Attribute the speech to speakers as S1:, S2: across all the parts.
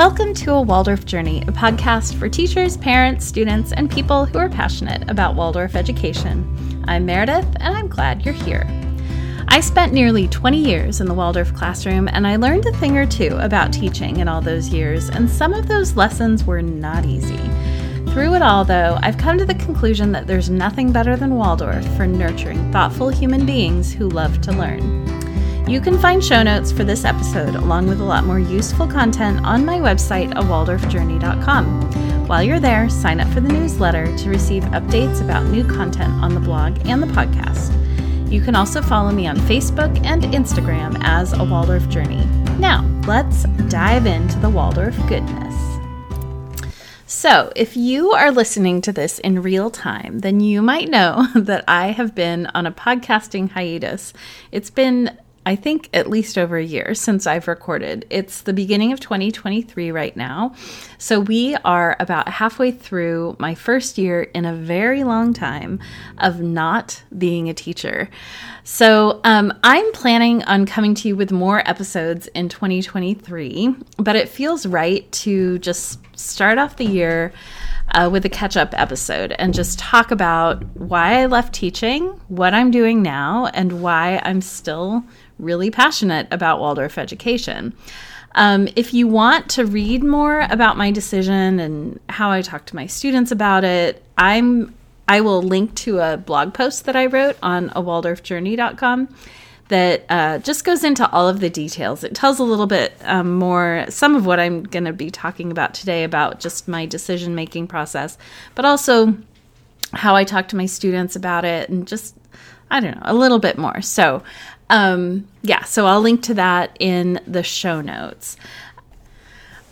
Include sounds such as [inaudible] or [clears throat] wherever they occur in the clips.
S1: Welcome to A Waldorf Journey, a podcast for teachers, parents, students, and people who are passionate about Waldorf education. I'm Meredith, and I'm glad you're here. I spent nearly 20 years in the Waldorf classroom, and I learned a thing or two about teaching in all those years, and some of those lessons were not easy. Through it all, though, I've come to the conclusion that there's nothing better than Waldorf for nurturing thoughtful human beings who love to learn. You can find show notes for this episode, along with a lot more useful content, on my website, awaldorfjourney.com. While you're there, sign up for the newsletter to receive updates about new content on the blog and the podcast. You can also follow me on Facebook and Instagram as A Waldorf Journey. Now, let's dive into the Waldorf goodness. So, if you are listening to this in real time, then you might know [laughs] that I have been on a podcasting hiatus. It's been I think at least over a year since I've recorded. It's the beginning of 2023 right now. So we are about halfway through my first year in a very long time of not being a teacher. So um, I'm planning on coming to you with more episodes in 2023, but it feels right to just start off the year. Uh, with a catch up episode and just talk about why I left teaching, what I'm doing now, and why I'm still really passionate about Waldorf education. Um, if you want to read more about my decision and how I talk to my students about it, I'm I will link to a blog post that I wrote on awaldorfjourney.com that uh, just goes into all of the details. It tells a little bit um, more, some of what I'm going to be talking about today about just my decision making process, but also how I talk to my students about it and just, I don't know, a little bit more. So um, yeah, so I'll link to that in the show notes.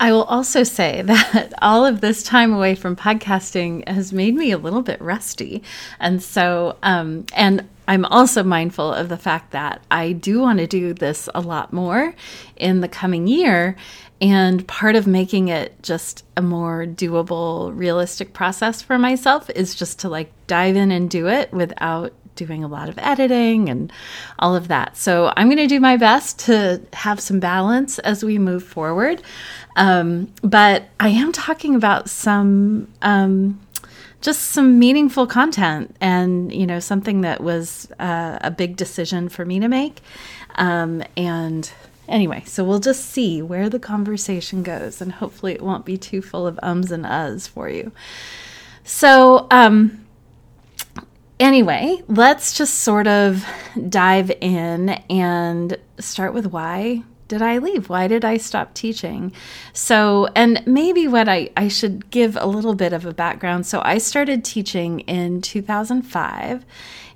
S1: I will also say [laughs] that all of this time away from podcasting has made me a little bit rusty. And so, um, and I'm also mindful of the fact that I do want to do this a lot more in the coming year. And part of making it just a more doable, realistic process for myself is just to like dive in and do it without doing a lot of editing and all of that. So I'm going to do my best to have some balance as we move forward. Um, but I am talking about some. Um, just some meaningful content and you know something that was uh, a big decision for me to make. Um, and anyway so we'll just see where the conversation goes and hopefully it won't be too full of ums and uhs for you. So um, anyway, let's just sort of dive in and start with why did I leave? Why did I stop teaching? So, and maybe what I, I should give a little bit of a background. So, I started teaching in 2005.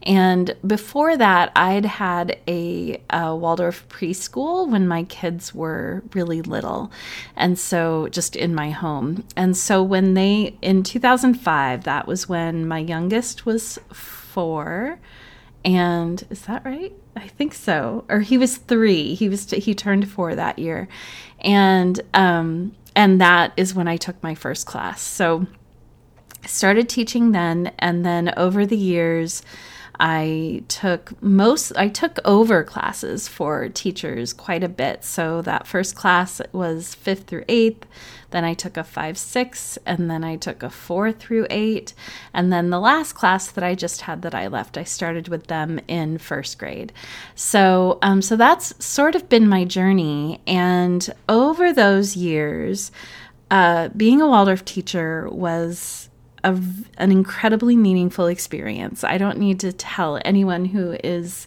S1: And before that, I'd had a, a, Waldorf preschool when my kids were really little. And so, just in my home. And so, when they, in 2005, that was when my youngest was four. And is that right? I think so. Or he was three. He was he turned four that year, and um, and that is when I took my first class. So I started teaching then, and then over the years, I took most I took over classes for teachers quite a bit. So that first class was 5th through 8th, then I took a 5 6 and then I took a 4 through 8, and then the last class that I just had that I left, I started with them in first grade. So um so that's sort of been my journey and over those years uh, being a Waldorf teacher was a, an incredibly meaningful experience. I don't need to tell anyone who is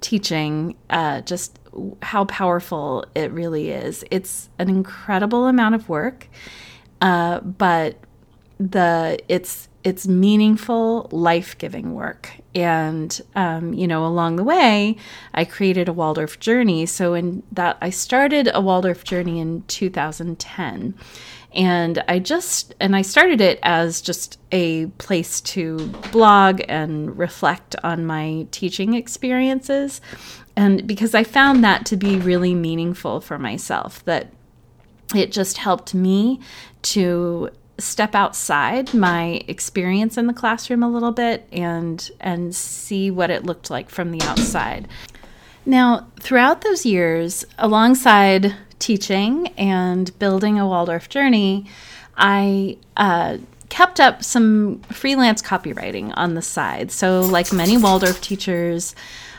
S1: teaching uh, just how powerful it really is. It's an incredible amount of work, uh, but the it's it's meaningful, life giving work. And, um, you know, along the way, I created a Waldorf journey. So, in that, I started a Waldorf journey in 2010 and i just and i started it as just a place to blog and reflect on my teaching experiences. And because i found that to be really meaningful for myself that it just helped me to step outside my experience in the classroom a little bit and and see what it looked like from the outside. Now throughout those years alongside teaching and building a Waldorf journey, I uh, kept up some freelance copywriting on the side. So, like many Waldorf teachers,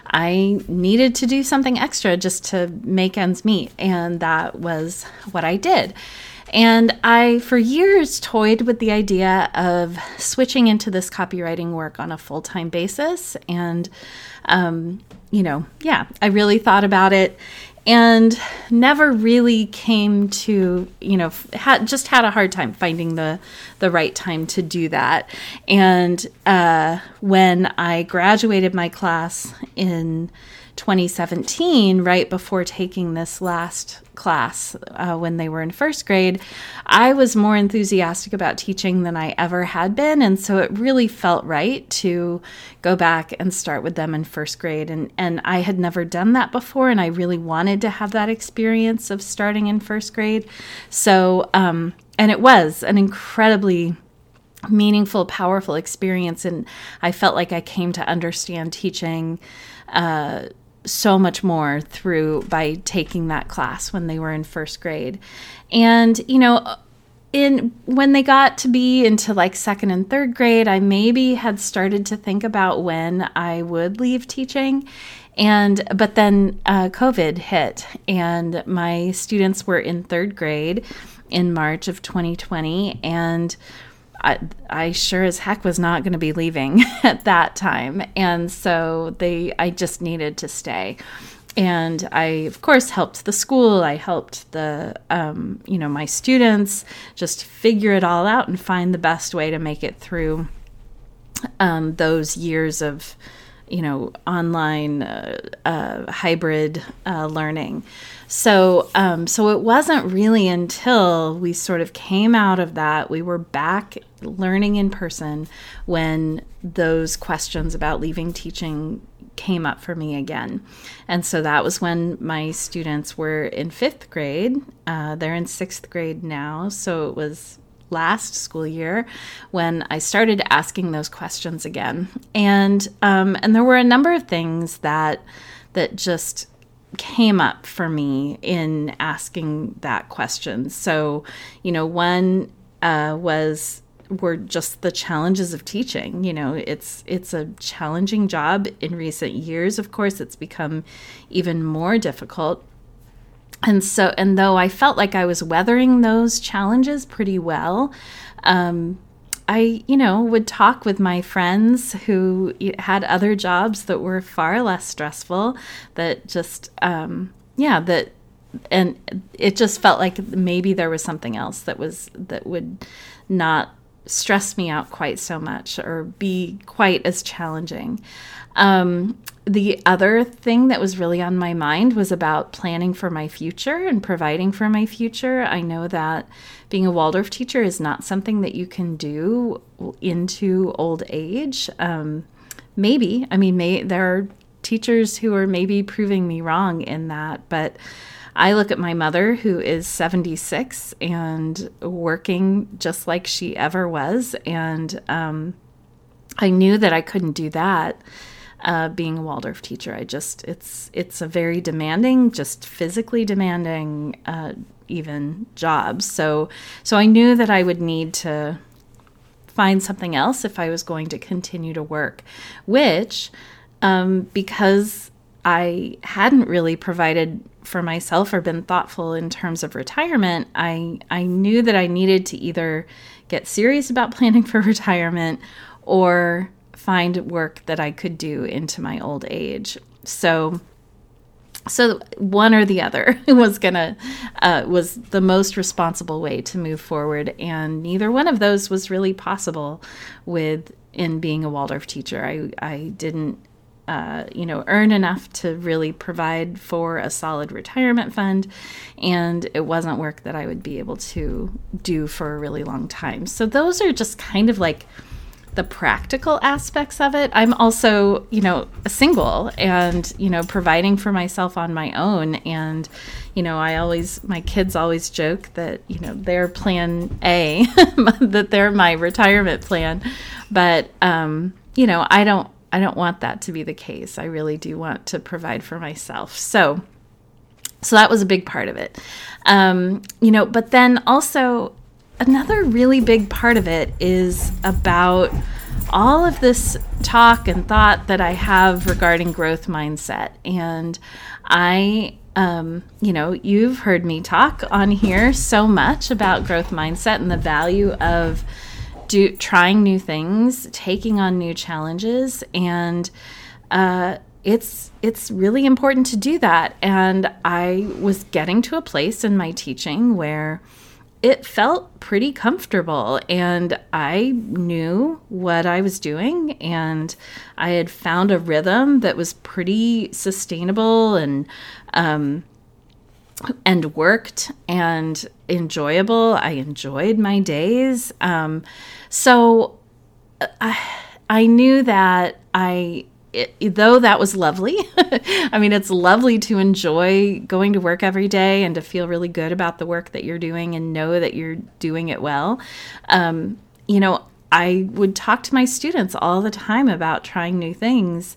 S1: I needed to do something extra just to make ends meet. And that was what I did. And I, for years, toyed with the idea of switching into this copywriting work on a full time basis. And, um, you know, yeah, I really thought about it and never really came to you know just had a hard time finding the the right time to do that. And uh, when i graduated my class in 2017, right before taking this last class uh, when they were in first grade, I was more enthusiastic about teaching than I ever had been. And so it really felt right to go back and start with them in first grade. And, and I had never done that before, and I really wanted to have that experience of starting in first grade. So, um, and it was an incredibly meaningful, powerful experience. And I felt like I came to understand teaching. Uh, so much more through by taking that class when they were in first grade. And, you know, in when they got to be into like second and third grade, I maybe had started to think about when I would leave teaching. And but then uh, COVID hit, and my students were in third grade in March of 2020, and I, I sure as heck was not going to be leaving [laughs] at that time. And so they, I just needed to stay. And I, of course, helped the school. I helped the, um, you know, my students just figure it all out and find the best way to make it through um, those years of, you know, online uh, uh, hybrid uh, learning. So, um, so it wasn't really until we sort of came out of that, we were back learning in person when those questions about leaving teaching came up for me again. And so that was when my students were in fifth grade. Uh, they're in sixth grade now. So it was last school year when I started asking those questions again. And um, and there were a number of things that that just came up for me in asking that question. So, you know, one uh, was were just the challenges of teaching. You know, it's it's a challenging job in recent years. Of course, it's become even more difficult. And so, and though I felt like I was weathering those challenges pretty well, um, I, you know, would talk with my friends who had other jobs that were far less stressful, that just, um, yeah, that, and it just felt like maybe there was something else that was, that would not stress me out quite so much or be quite as challenging. Um, the other thing that was really on my mind was about planning for my future and providing for my future. I know that being a Waldorf teacher is not something that you can do into old age. Um, maybe, I mean, may, there are teachers who are maybe proving me wrong in that, but I look at my mother, who is 76 and working just like she ever was. And um, I knew that I couldn't do that. Uh, being a Waldorf teacher, I just it's it's a very demanding, just physically demanding, uh, even job. So so I knew that I would need to find something else if I was going to continue to work, which um, because I hadn't really provided for myself or been thoughtful in terms of retirement, I I knew that I needed to either get serious about [laughs] planning for retirement or find work that I could do into my old age. So so one or the other [laughs] was gonna uh, was the most responsible way to move forward and neither one of those was really possible with in being a waldorf teacher i i didn't uh, you know, earn enough to really provide for a solid retirement fund. And it wasn't work that I would be able to do for a really long time. So those are just kind of like the practical aspects of it. I'm also, you know, a single and, you know, providing for myself on my own. And, you know, I always, my kids always joke that, you know, they're plan A, [laughs] that they're my retirement plan. But, um, you know, I don't, I don't want that to be the case. I really do want to provide for myself. So, So that was a big part of it. Um, you know, but then also another really big part of it is about all of this talk and thought that I have regarding growth mindset. And I, um, you know, you've heard me talk on here so much about growth mindset and the value of do, trying new things, taking on new challenges, and uh, it's it's really important to do that. And I was getting to a place in my teaching where it felt pretty comfortable and I knew what I was doing and I had found a rhythm that was pretty sustainable and um, and worked and enjoyable. I enjoyed my days. Um, so uh, I, I knew that I it, though that was lovely, [laughs] I mean, it's lovely to enjoy going to work every day and to feel really good about the work that you're doing and know that you're doing it well. Um, you know, I would talk to my students all the time about trying new things.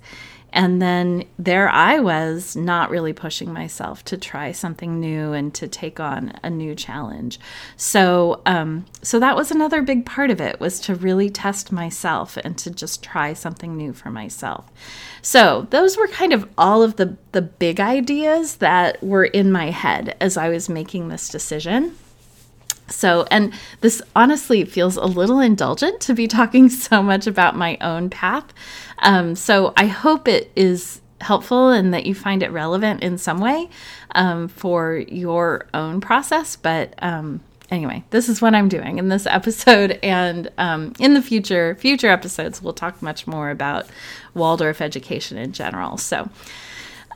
S1: And then there I was, not really pushing myself to try something new and to take on a new challenge. So, um, so that was another big part of it was to really test myself and to just try something new for myself. So those were kind of all of the the big ideas that were in my head as I was making this decision. So, and this honestly feels a little indulgent to be talking [laughs] so much about my own path. Um, so, I hope it is helpful and that you find it relevant in some way um, for your own process. But um, anyway, this is what I'm doing in this [laughs] episode, and um, in the future, future episodes, we'll talk much more about Waldorf education in general. So.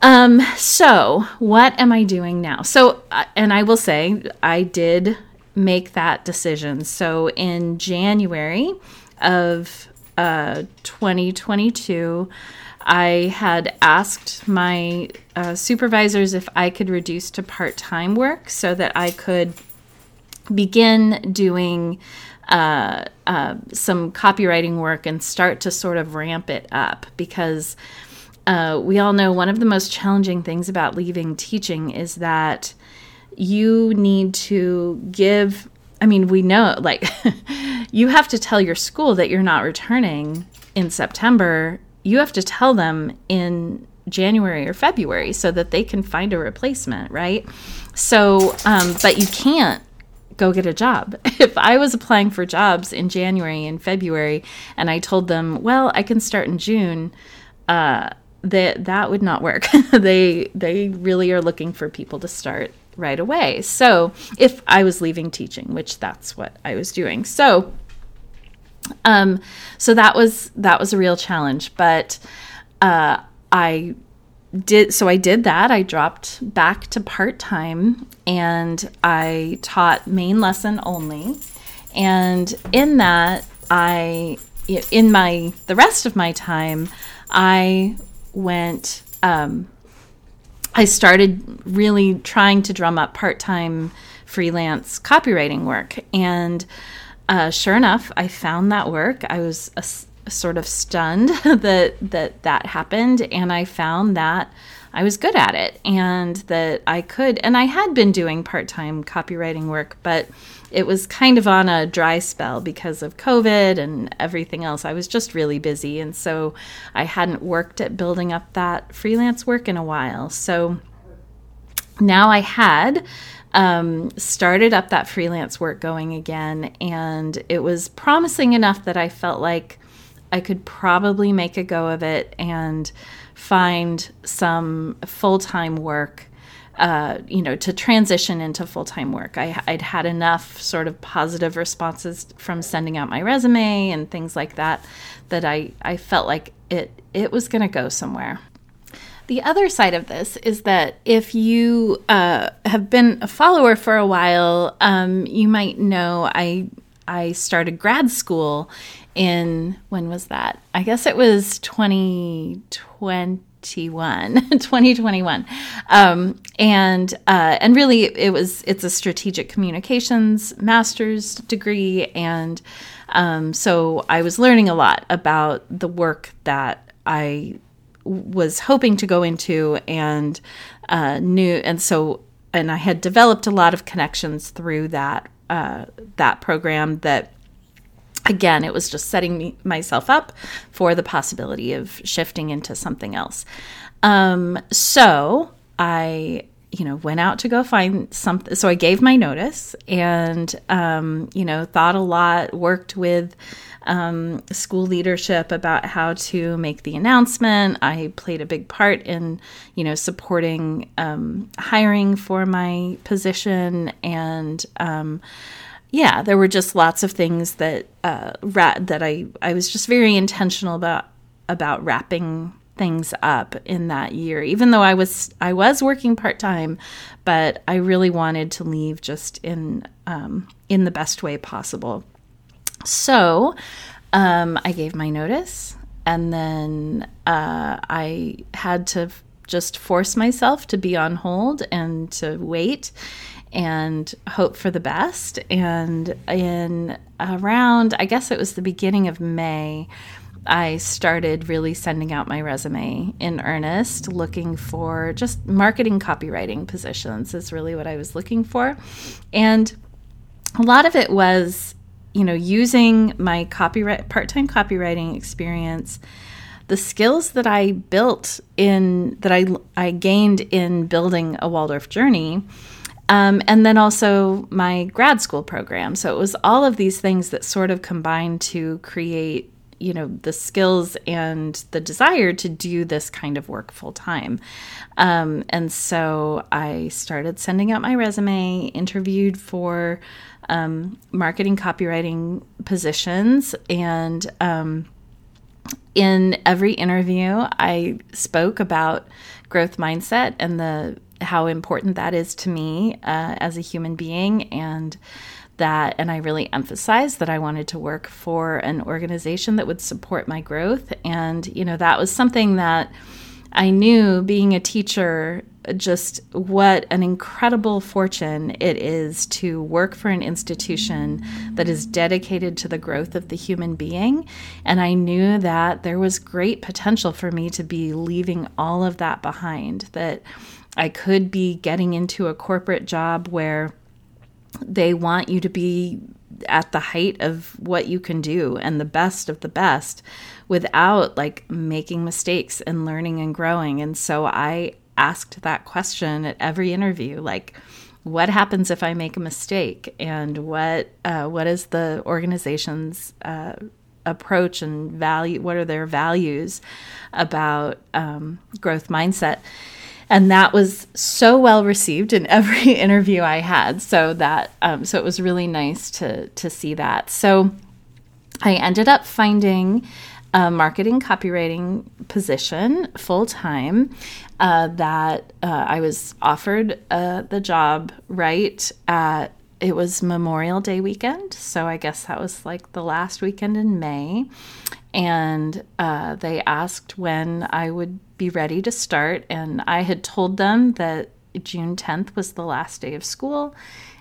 S1: Um, so what am I doing now? So, uh, and I will say, I did make that decision. So in January of uh, 2022, I had asked my uh, supervisors if I could reduce to part time work so that I could begin doing uh, uh, some copywriting work and start to sort of ramp it up because uh, we all know one of the most challenging things about leaving teaching is that you need to give I mean, we know like [laughs] you have to tell your school that you're not returning in September. You have to tell them in January or February so that they can find a replacement, right? So, um, but you can't go get a job. [laughs] If I was applying for jobs in January and February and I told them, well, I can start in June, uh, that that would not work. [laughs] they they really are looking for people to start right away. So if I was leaving teaching, which that's what I was doing. So um so that was that was a real challenge, but uh I did so I did that. I dropped back to part-time and I taught main lesson only. And in that I in my the rest of my time I went um I started really trying to drum up part time freelance copywriting work. And uh, sure enough, I found that work. I was a, a sort of stunned [laughs] that, that that happened. And I found that I was good at it and that I could. And I had been doing part time copywriting work, but it was kind of on a dry spell because of COVID and everything else. I was just really busy. And so I hadn't worked at building up that freelance work in a while. So now I had um, started up that freelance work going again. And it was promising enough that I felt like I could probably make a go of it and find some full time work uh, you know, to transition into full time work. I, would had enough sort of positive responses from sending out my resume and things like that that I, I felt like it it was going to go somewhere. The other side of this is that if you uh, have been a follower for a while, um, you might know I I started grad school in when was that? I guess it was 2020 2021 [laughs] um, and uh, and really it was it's a strategic communications master's degree and um, so i was learning a lot about the work that i was hoping to go into and uh, knew and so and I had developed a lot of connections through that uh, that program that again it was just setting me, myself up for the possibility of shifting into something else um, so I you know went out to go find something so I gave my notice and um, you know thought a lot worked with um, school leadership about how to make the announcement. I played a big part in, you know, supporting um, hiring for my position, and um, yeah, there were just lots of things that uh, ra- that I I was just very intentional about about wrapping things up in that year. Even though i was i was working part-time but i really wanted to leave just in um, in the best way possible. So um, I gave my notice, and then uh, I had to just force myself to be on hold and to wait and hope for the best. And in around, I guess it was the beginning of May, I started really sending out my resume in earnest, looking for just marketing copywriting positions, is really what I was looking for. And a lot of it was you know, using my copyright part-time copywriting experience, the skills that I built in that I I gained in building a Waldorf journey. Um, and then also my grad school program. So it was all of these things that sort of combined to create, you know, the skills and the desire to do this kind of work full time. Um, and so I started sending out my resume, interviewed for um, marketing copywriting positions. And um, in every interview, I spoke about growth mindset and the how important that is to me uh, as a human being and that and I really emphasized that I wanted to work for an organization that would support my growth and you know that was something that I knew being a teacher just what an incredible fortune it is to work for an institution that is dedicated to the growth of the human being. And I knew that there was great potential for me to be leaving all of that behind, that I could be getting into a corporate job where they want you to be at the height of what you can do and the best of the best without like making mistakes and learning and growing. And so I asked that question at every interview like what happens if I make a mistake and what uh, what is the organization's uh, approach and value what are their values about um, growth mindset and that was so well received in every [laughs] interview I had. So that um, so it was really nice to to see that. So I ended up finding a marketing copywriting position full time uh, that uh, I was offered uh, the job right at it was Memorial Day weekend, so I guess that was like the last weekend in May. And uh, they asked when I would be ready to start, and I had told them that June 10th was the last day of school,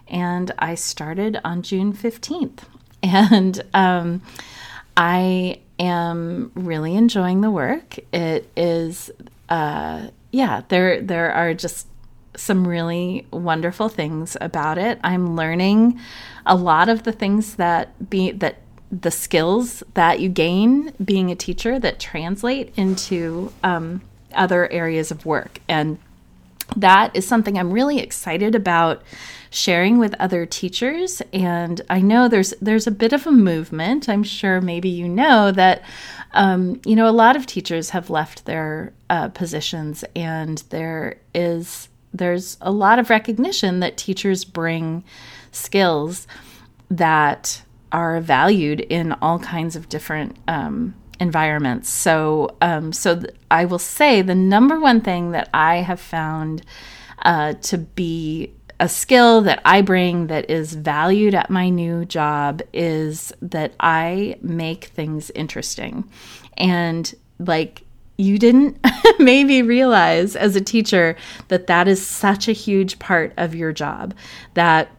S1: and I started on June 15th. [laughs] And um, I am really enjoying the work. It is, uh, yeah, there there are just some really wonderful things about it. I'm learning a lot of the things that be that the skills that you gain being a teacher that translate into um, other areas of work. And that is something I'm really excited about sharing with other teachers. And I know there's there's a bit of a movement. I'm sure maybe you know that um, you know a lot of teachers have left their uh, positions and there is there's a lot of recognition that teachers bring skills that are valued in all kinds of different um, environments. So, um, so th- I will say the number one thing that I have found uh, to be a skill that I bring that is valued at my new job is that I make things interesting. And like you didn't [laughs] maybe realize as a teacher that that is such a huge part of your job that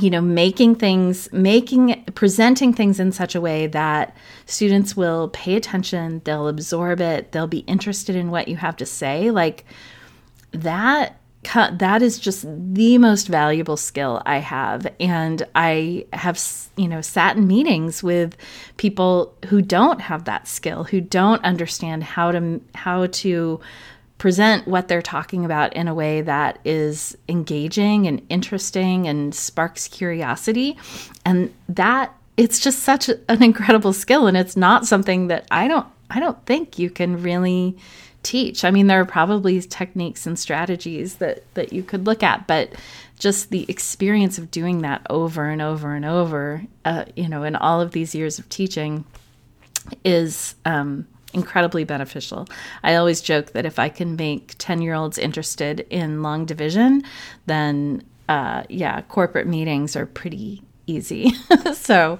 S1: you know making things making presenting things in such a way that students will pay attention they'll absorb it they'll be interested in what you have to say like that that is just the most valuable skill I have. And I have, you know, sat in meetings with people who don't have that skill, who don't understand how to, how to present what they're talking about in a way that is engaging and interesting and sparks curiosity. And that it's just such an incredible skill. And it's not something that I don't, I don't think you can really teach. I mean, there are probably techniques and strategies that that you could look at, but just the experience of doing that over and over and over, uh, you know, in all of these years of teaching, is um, incredibly beneficial. I always joke that if I can make ten year olds interested in long division, then uh, yeah, corporate meetings are pretty easy. [laughs] so,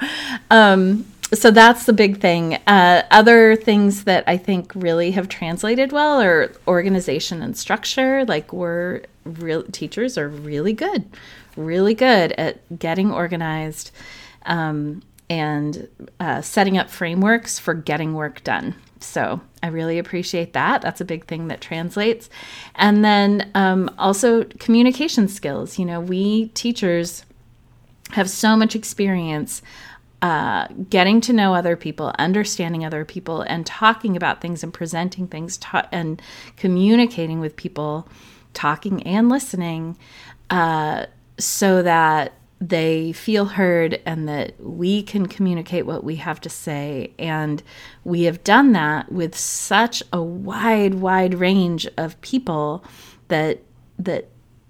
S1: um, so that's the big thing. Uh, other things that I think really have translated well are organization and structure. Like we're real teachers are really good, really good at getting organized um, and uh, setting up frameworks for getting work done. So I really appreciate that. That's a big thing that translates. And then um, also communication skills. You know, we teachers have so much experience uh, getting to know other people, understanding other people, and talking about things and presenting things ta- and communicating with people, talking and listening, uh, so that they feel heard and that we can communicate what we have to say. And we have done that with such a wide, wide range of people that that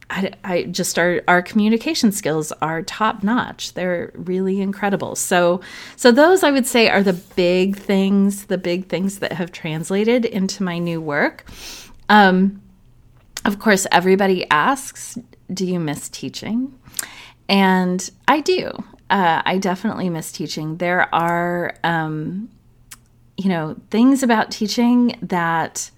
S1: I, I, just our our communication skills are top notch. They're really incredible. So so those I would say are the big things, the big things that have translated into my new work. Um, of course, everybody asks, "Do you miss teaching?" And I do. Uh, I definitely miss teaching. There are, um, you know, things about teaching that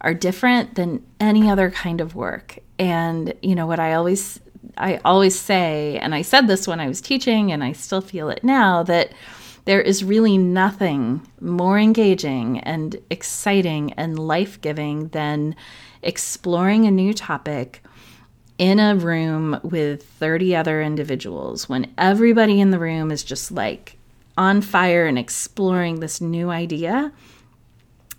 S1: are different than any other kind of work and you know what I always I always say and I said this when I was teaching and I still feel it now that there is really nothing more engaging and exciting and life-giving than exploring a new topic in a room with 30 other individuals when everybody in the room is just like on fire and exploring this new idea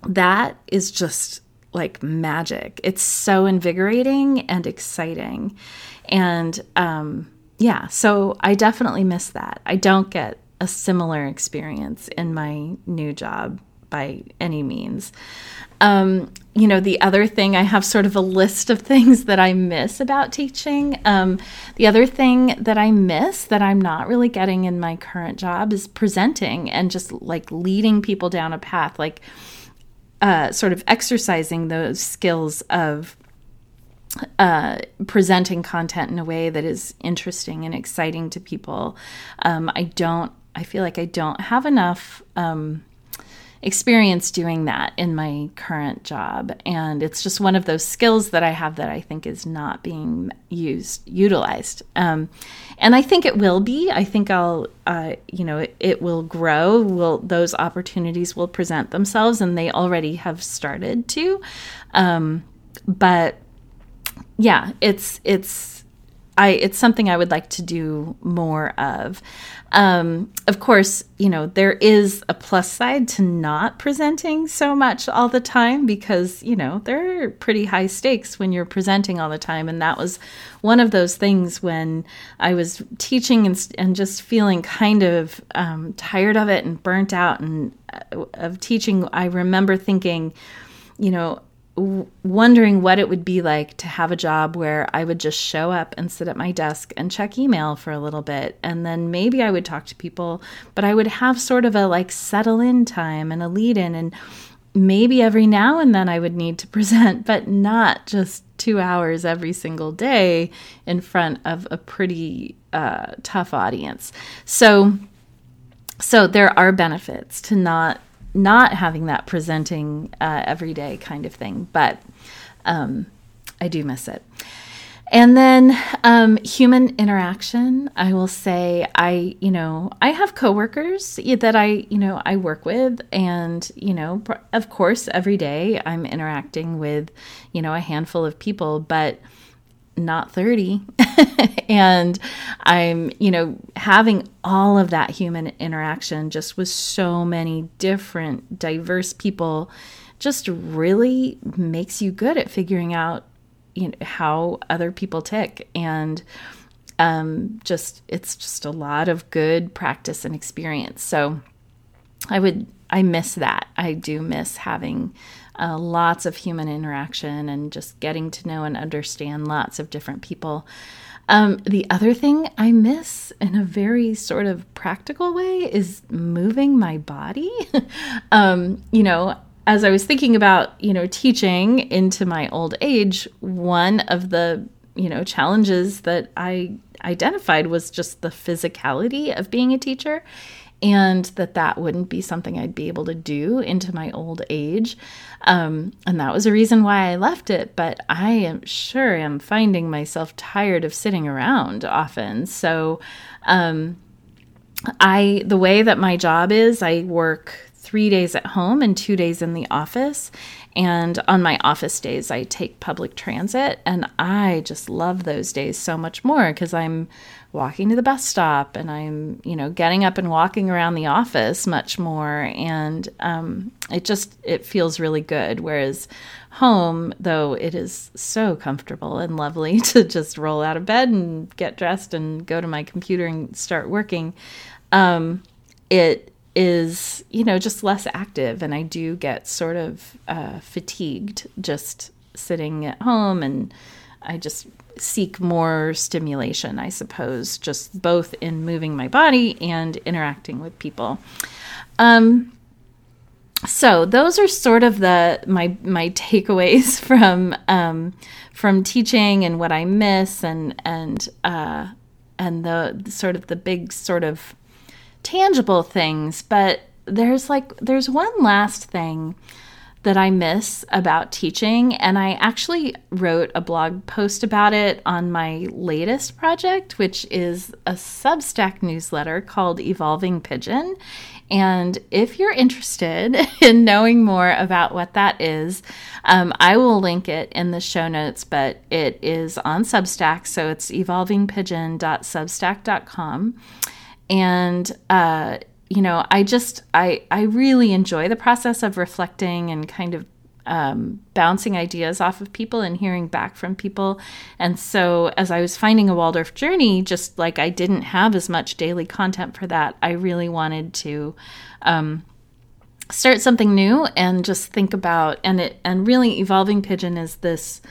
S1: that is just like magic. It's so invigorating and exciting. And um, yeah, so I definitely miss that. I don't get a similar experience in my new job by any means. Um, you know, the other thing, I have sort of a list of things that I miss about teaching. Um, the other thing that I miss that I'm not really getting in my current job is presenting and just like leading people down a path. Like, uh, sort of exercising those skills of uh, presenting content in a way that is interesting and exciting to people. Um, I don't, I feel like I don't have enough um, experience doing that in my current job. And it's just one of those skills that I have that I think is not being used, utilized. Um, and I think it will be. I think I'll, uh, you know, it, it, will grow. Will those opportunities will present themselves, and they already have started to. Um, but yeah, it's it's I it's something I would like to do more of. Um, of course, you know there is a plus side to not presenting so much all the time because you know there are pretty high stakes when you're presenting all the time, and that was one of those things when I was teaching and, and just feeling kind of um, tired of it and burnt out and uh, of teaching. I remember thinking, you know wondering what it would be like to have a job where I would just show up and sit at my desk and check email for a little bit. And then maybe I would talk to people, but I would have sort of a like settle in time and a lead in. And maybe every now and then I would need to [laughs] present, but not just two hours every single day in front of a pretty uh, tough audience. So, so there are benefits to not not having that presenting uh, every day kind of thing. But um, I do miss it. And then um, human interaction. I will say I, you know, I have coworkers that I, you know, I work with, and you know, of course, every day I'm interacting with, you know, a handful of people, but not 30 [laughs] and i'm you know having all of that human interaction just with so many different diverse people just really makes you good at figuring out you know how other people tick. And um, just it's just a lot of good practice and experience. So i would i miss that. I do miss having uh, lots of human interaction and just getting to know and understand lots of different people um, the other thing I miss in a very sort of practical way is moving my body. [laughs] um, you know, as I was thinking about, you know, teaching into my old age, one of the, you know, challenges that I identified was just the physicality of being a teacher and that that wouldn't be something I'd be able to do into my old age. Um, and that was a reason why I left it. But I am sure am finding myself tired of sitting around often. So, um, I the way that my job is, I work three days at home and two days in the office. And on my office days, I take public transit. And I just love those days so much more because I'm walking to the bus stop and I'm, you know, getting up and walking around the office much more. And um, it just, it feels really good. Whereas home, though it is so comfortable and lovely [laughs] to just roll out of bed and get dressed and go to my computer and start working, um, it is, you know, just less active. And I do get sort of uh, fatigued just sitting at home. And I just seek more stimulation, I suppose, just both in moving my body and interacting with people. Um, so those are sort of the my my takeaways [laughs] from um, from teaching and what I miss and and uh, and the sort of the big sort of tangible things, but there's like there's one last thing that I miss about teaching and I actually wrote a blog post about it on my latest project which is a Substack newsletter called Evolving Pigeon and if you're interested [laughs] in knowing more about what that is, um, I will link it in the show notes, but it is on Substack. So it's evolvingpigeon.substack.com and uh, you know i just i i really enjoy the process of reflecting and kind of um, bouncing ideas off of people and hearing back from people. And so, as I was finding a Waldorf journey, just like I didn't have as much daily content for that, I really wanted to um, start something new and just think about and it and really evolving pigeon is this.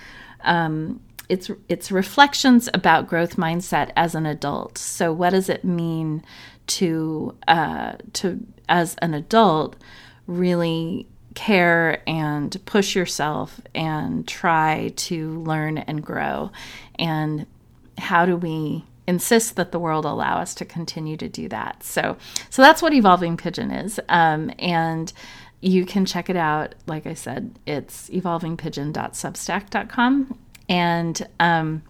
S1: Um, it's it's reflections about growth mindset as an adult. So what does it mean to uh, to as an adult really care and push yourself and try to learn and grow? And how do we insist that the world allow us to continue to do that? So so that's what evolving pigeon is. Um, and you can check it out. Like i said it's evolvingpigeon.substack.com and um,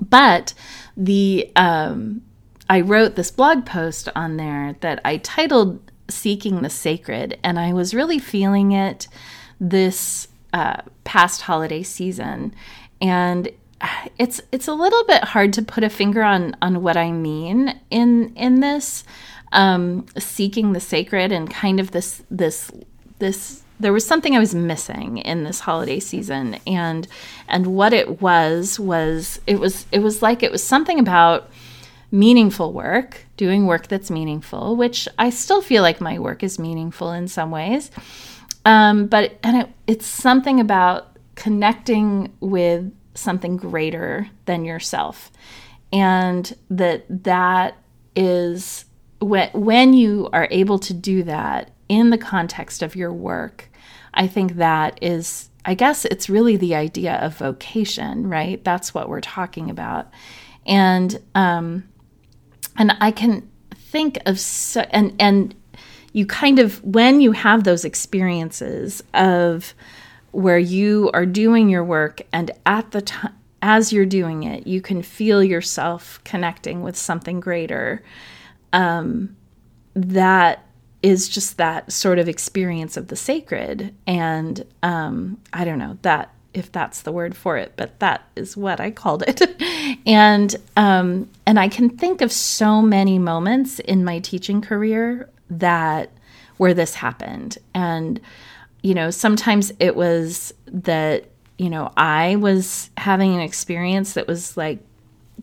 S1: but the um, I wrote this blog post on there that I titled Seeking the Sacred, and I was really feeling it this uh, past holiday season. And it's it's a little bit hard to put a finger on on what I mean in in this um, seeking the sacred and kind of this this this there was something I was missing in this holiday season and and what it was was it was it was like it was something about meaningful work, doing work that's meaningful, which I still feel like my work is meaningful in some ways. Um, but and it, it's something about connecting with something greater than yourself, and that that is when when you are able to do that in the context of your work. I think that is, I guess, it's really the idea of vocation, right? That's what we're talking about, and um, and I can think of so and and you kind of when you have those experiences of where you are doing your work and at the time as you're doing it, you can feel yourself connecting with something greater. Um, that is just that sort of experience of the sacred. And um, I don't know that if that's the word for it, but that is what I called it. [laughs] and um, and I can think of so many moments in my teaching career that where this happened. And you know, sometimes it was that you know I was having an experience that was like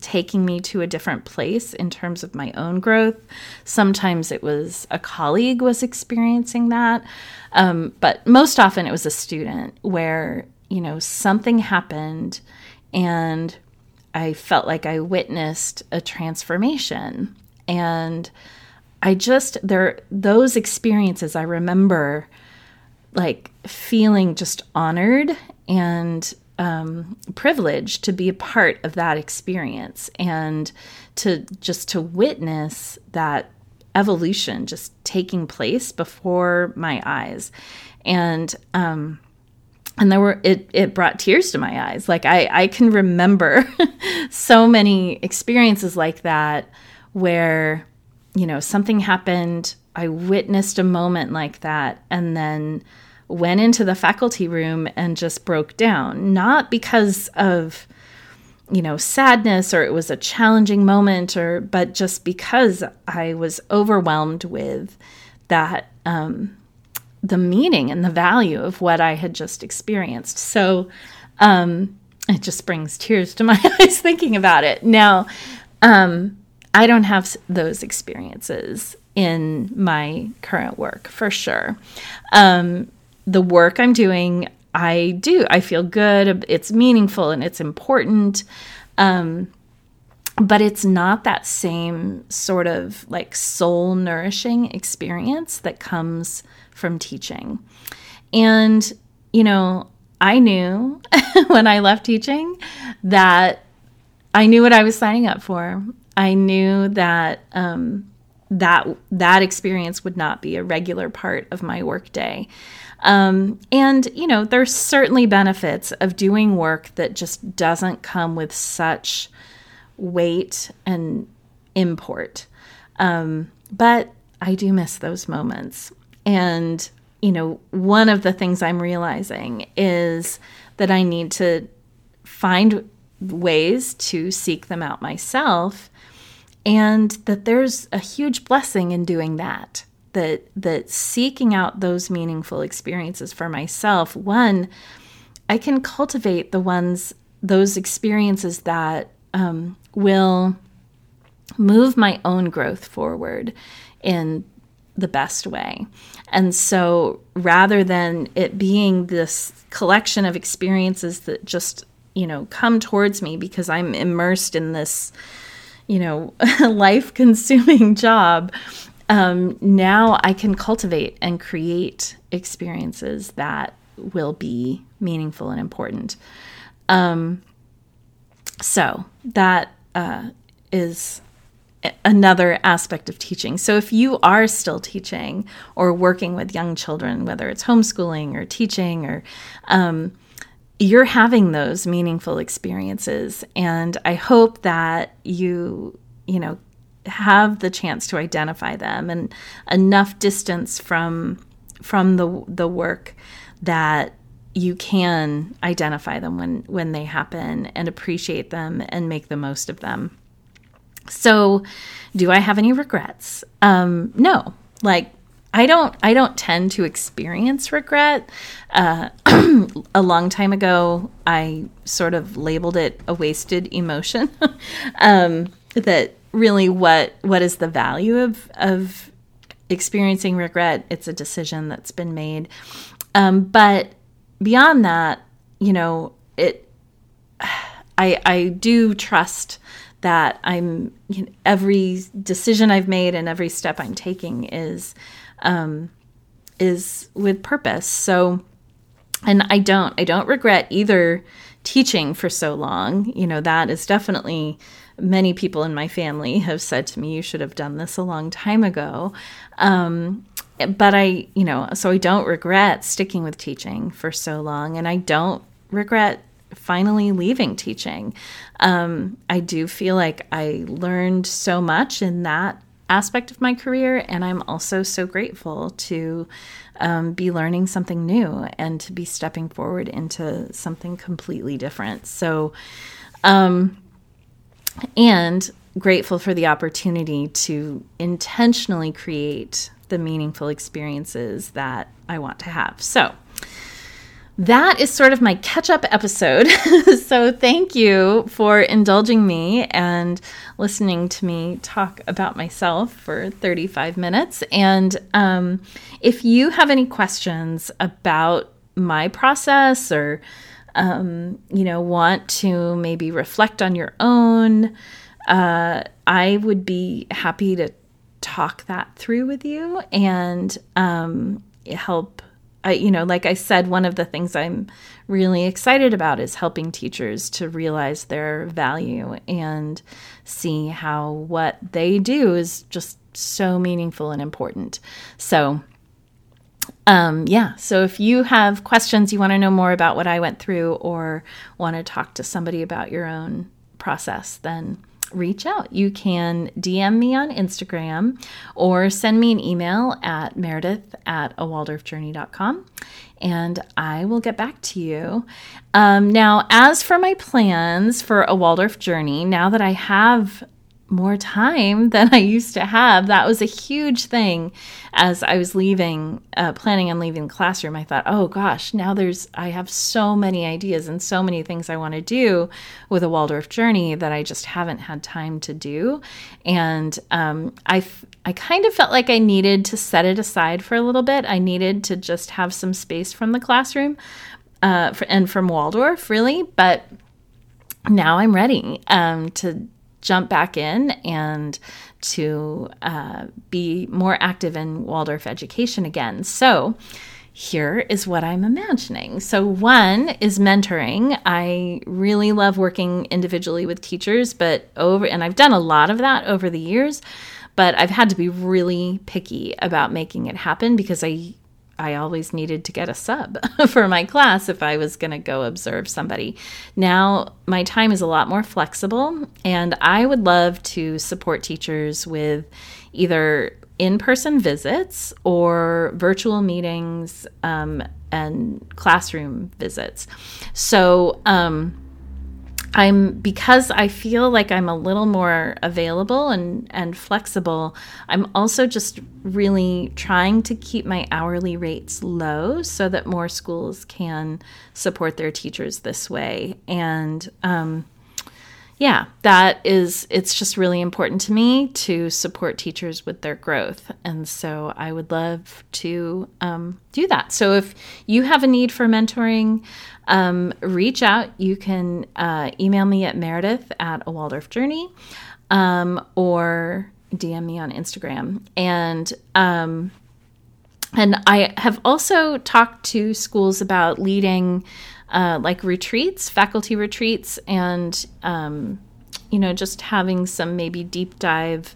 S1: taking me to a different place in terms of my own growth. Sometimes it was a colleague was experiencing that. Um, but most often it was a student where you know, something happened and I felt like I witnessed a transformation. And I just, there, those experiences, I remember like feeling just honored and um, privileged to be a part of that experience and to just to witness that evolution just taking place before my eyes. And, um, and there were it it brought tears to my eyes like i i can remember [laughs] so many experiences like that where you know something happened i witnessed a moment like that and then went into the faculty room and just broke down not because of you know sadness or it was a challenging moment or but just because i was overwhelmed with that um the meaning and the value of what I had just experienced. So um, it just brings tears to [laughs] my eyes thinking about it. Now, um, I don't have those experiences in my current work for sure. Um, the work I'm doing, I do. I feel good. It's meaningful and it's important. Um, but it's not that same sort of like soul nourishing experience that comes from teaching. And, you know, I knew [laughs] when I left teaching that I knew what I was signing up for. I knew that um, that that experience would not be a regular part of my workday. Um, and you know, there's certainly benefits of doing work that just doesn't come with such weight and import. Um, but I do miss those moments. And, you know, one of the things I'm realizing is that I need to find ways to seek them out myself and that there's a huge blessing in doing that that that seeking out those meaningful experiences for myself one i can cultivate the ones those experiences that um, will move my own growth forward in the best way. And so rather than it being this collection of experiences that just, you know, come towards me because I'm immersed in this, you know, [laughs] life consuming [laughs] job, um, now I can cultivate and create experiences that will be meaningful and important. Um, so that uh, is another aspect of teaching. So if you are still teaching or working with young children, whether it's homeschooling or teaching or um, you're having those meaningful experiences and I hope that you, you know, have the chance to identify them and enough distance from from the the work that you can identify them when when they happen and appreciate them and make the most of them. So, do I have any regrets? Um, no. Like I don't I don't tend to experience regret. Uh, [clears throat] a long time ago, I sort of labeled it a wasted emotion. [laughs] um, that really what what is the value of of experiencing regret? It's a decision that's been made. Um, but beyond that, you know, it I I do trust that I'm you know, every decision I've made and every step I'm taking is um, is with purpose. So, and I don't I don't regret either teaching for so long. You know that is definitely many people in my family have said to me, "You should have done this a long time ago." Um, but I, you know, so I don't regret sticking with teaching for so long, and I don't regret finally leaving teaching. Um, I do feel like I learned so much in that aspect of my career, and I'm also so grateful to um, be learning something new and to be stepping forward into something completely different. So, um, and grateful for the opportunity to intentionally create the meaningful experiences that I want to have. So, that is sort of my catch up episode. [laughs] so, thank you for indulging me and listening to me talk about myself for 35 minutes. And um, if you have any questions about my process or, um, you know, want to maybe reflect on your own, uh, I would be happy to talk that through with you and um, help I, you know, like I said, one of the things I'm really excited about is helping teachers to realize their value and see how what they do is just so meaningful and important. So, um, yeah, so if you have questions, you want to know more about what I went through, or want to talk to somebody about your own process, then reach out. You can DM me on Instagram or send me an email at meredith at a and I will get back to you. Um, now, as for my plans for a Waldorf journey, now that I have more time than I used to have. That was a huge thing as I was leaving, uh, planning on leaving the classroom. I thought, oh gosh, now there's, I have so many ideas and so many things I want to do with a Waldorf journey that I just haven't had time to do. And um, I, I kind of felt like I needed to set it aside for a little bit. I needed to just have some space from the classroom uh, for, and from Waldorf, really. But now I'm ready um, to jump back in and to uh, be more active in Waldorf education again. So, here is what I'm imagining. So, one is mentoring. I really love working individually with teachers, but over, and I've done a lot of that over the years, but I've had to be really picky about making it happen because I I always needed to get a sub [laughs] for my class if I was going to go observe somebody. Now, my time is a lot more flexible, and I would love to support teachers with either in person visits or virtual meetings um, and classroom visits. So, um, I'm because I feel like I'm a little more available and and flexible. I'm also just really trying to keep my hourly rates low so that more schools can support their teachers this way. And um, yeah, that is it's just really important to me to support teachers with their growth, and so I would love to um, do that. So if you have a need for mentoring um, reach out. You can uh, email me at meredith at a Waldorf Journey um, or DM me on Instagram. And um, and I have also talked to schools about leading uh, like retreats, faculty retreats, and um, you know just having some maybe deep dive.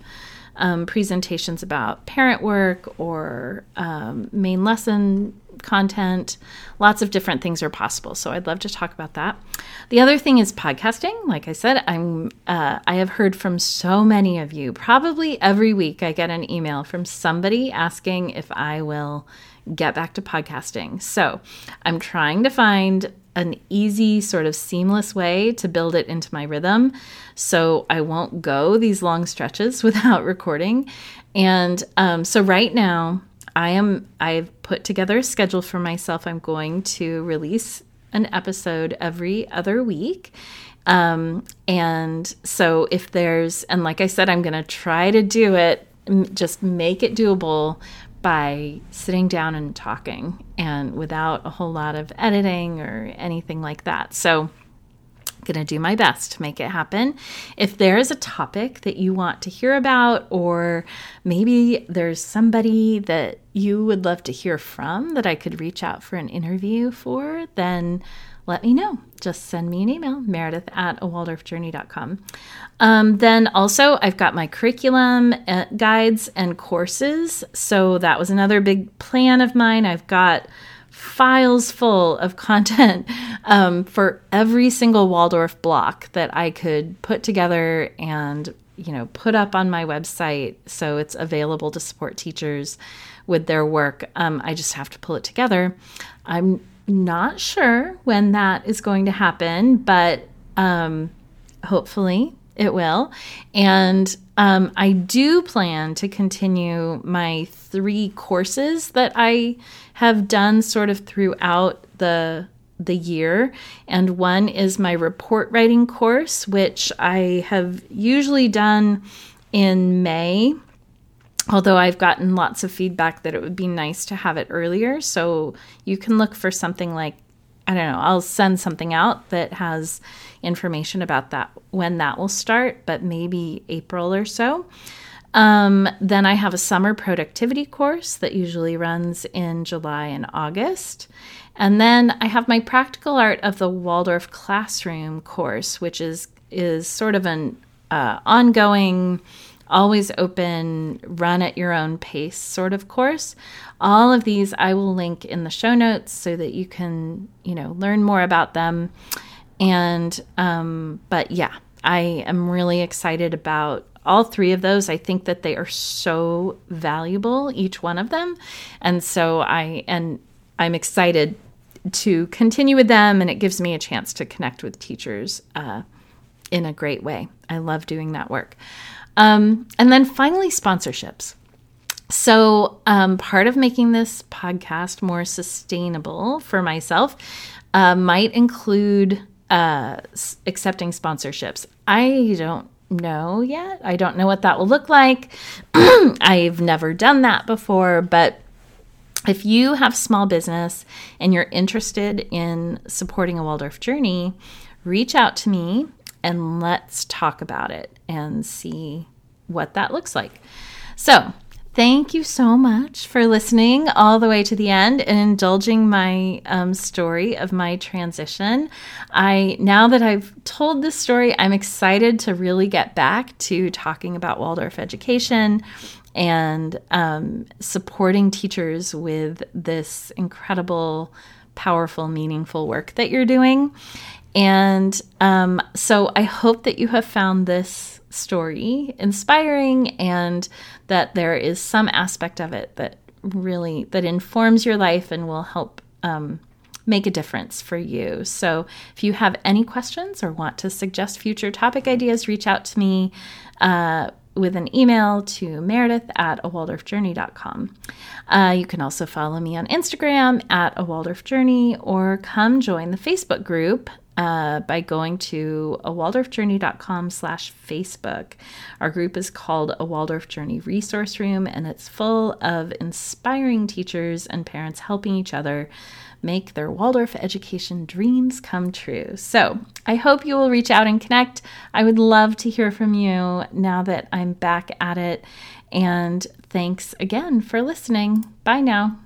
S1: Um, presentations about parent work or um, main lesson content. Lots of different things are possible. So I'd love to talk about that. The other thing is podcasting. Like I said, I'm uh, I have heard from so many of you. Probably every week I get an email from somebody asking if I will get back to podcasting. So I'm trying to find an easy, sort of seamless way to build it into my rhythm so I won't go these long stretches [laughs] without recording. And um, so right now, I am I've put together a schedule for myself. I'm going to release an episode every other week. Um, and so if there's and like I said, I'm going to try to do it just make it doable by sitting down and talking and without a whole lot of editing or anything like that. So I'm going to do my best to make it happen. If there is a topic that you want to hear about, or maybe there's somebody that you would love to hear from that I could reach out for an interview for, then let me know. Just send me an email, meredith at a waldorfjourney.com. Um, then also, I've got my curriculum uh, guides and courses. So that was another big plan of mine. I've got files full of [laughs] content um, for every single Waldorf block that I could put together and you know put up on my website so it's available to support teachers with their work. Um, I just have to pull it together. I'm not sure when that is going to happen, but um, hopefully it will. And um, I do plan to continue my three courses that I have done sort of throughout the the year and one is my report writing course which I have usually done in May although I've gotten lots of feedback that it would be nice to have it earlier so you can look for something like I don't know I'll send something out that has information about that when that will start but maybe April or so um, then I have a summer productivity course that usually runs in July and August. And then I have my practical art of the Waldorf classroom course, which is is sort of an uh, ongoing, always open, run at your own pace sort of course. All of these I will link in the show notes so that you can you know learn more about them. And um, but yeah, I am really excited about all three of those, I think that they are so valuable, each one of them. And so I and I'm excited to continue with them, and it gives me a chance to connect with teachers uh, in a great way. I love doing that work. Um, and then finally, sponsorships. So, um, part of making this podcast more sustainable for myself uh, might include uh, accepting sponsorships. I don't know yet. I don't know what that will look like. [clears throat] I've never done that before, but if you have small business and you're interested in supporting a Waldorf journey, reach out to me and let's talk about it and see what that looks like. So, Thank you so much for listening all the way to the end and indulging my um, story of my transition. I now that I've told this story, I'm excited to really get back to talking about Waldorf education and um, supporting teachers with this incredible, powerful, meaningful work that you're doing. And um, so I hope that you have found this story inspiring and that there is some aspect of it that really that informs your life and will help um, make a difference for you so if you have any questions or want to suggest future topic ideas reach out to me uh, with an email to meredith at a waldorfjourney.com. Uh, you can also follow me on Instagram at a Waldorf Journey or come join the Facebook group uh, by going to a waldorfjourney.com slash Facebook. Our group is called a Waldorf Journey Resource Room, and it's full of inspiring teachers and parents helping each other make their Waldorf education dreams come true. So I hope you will reach out and connect. I would love to hear from you now that I'm back at it. And thanks again for listening. Bye now.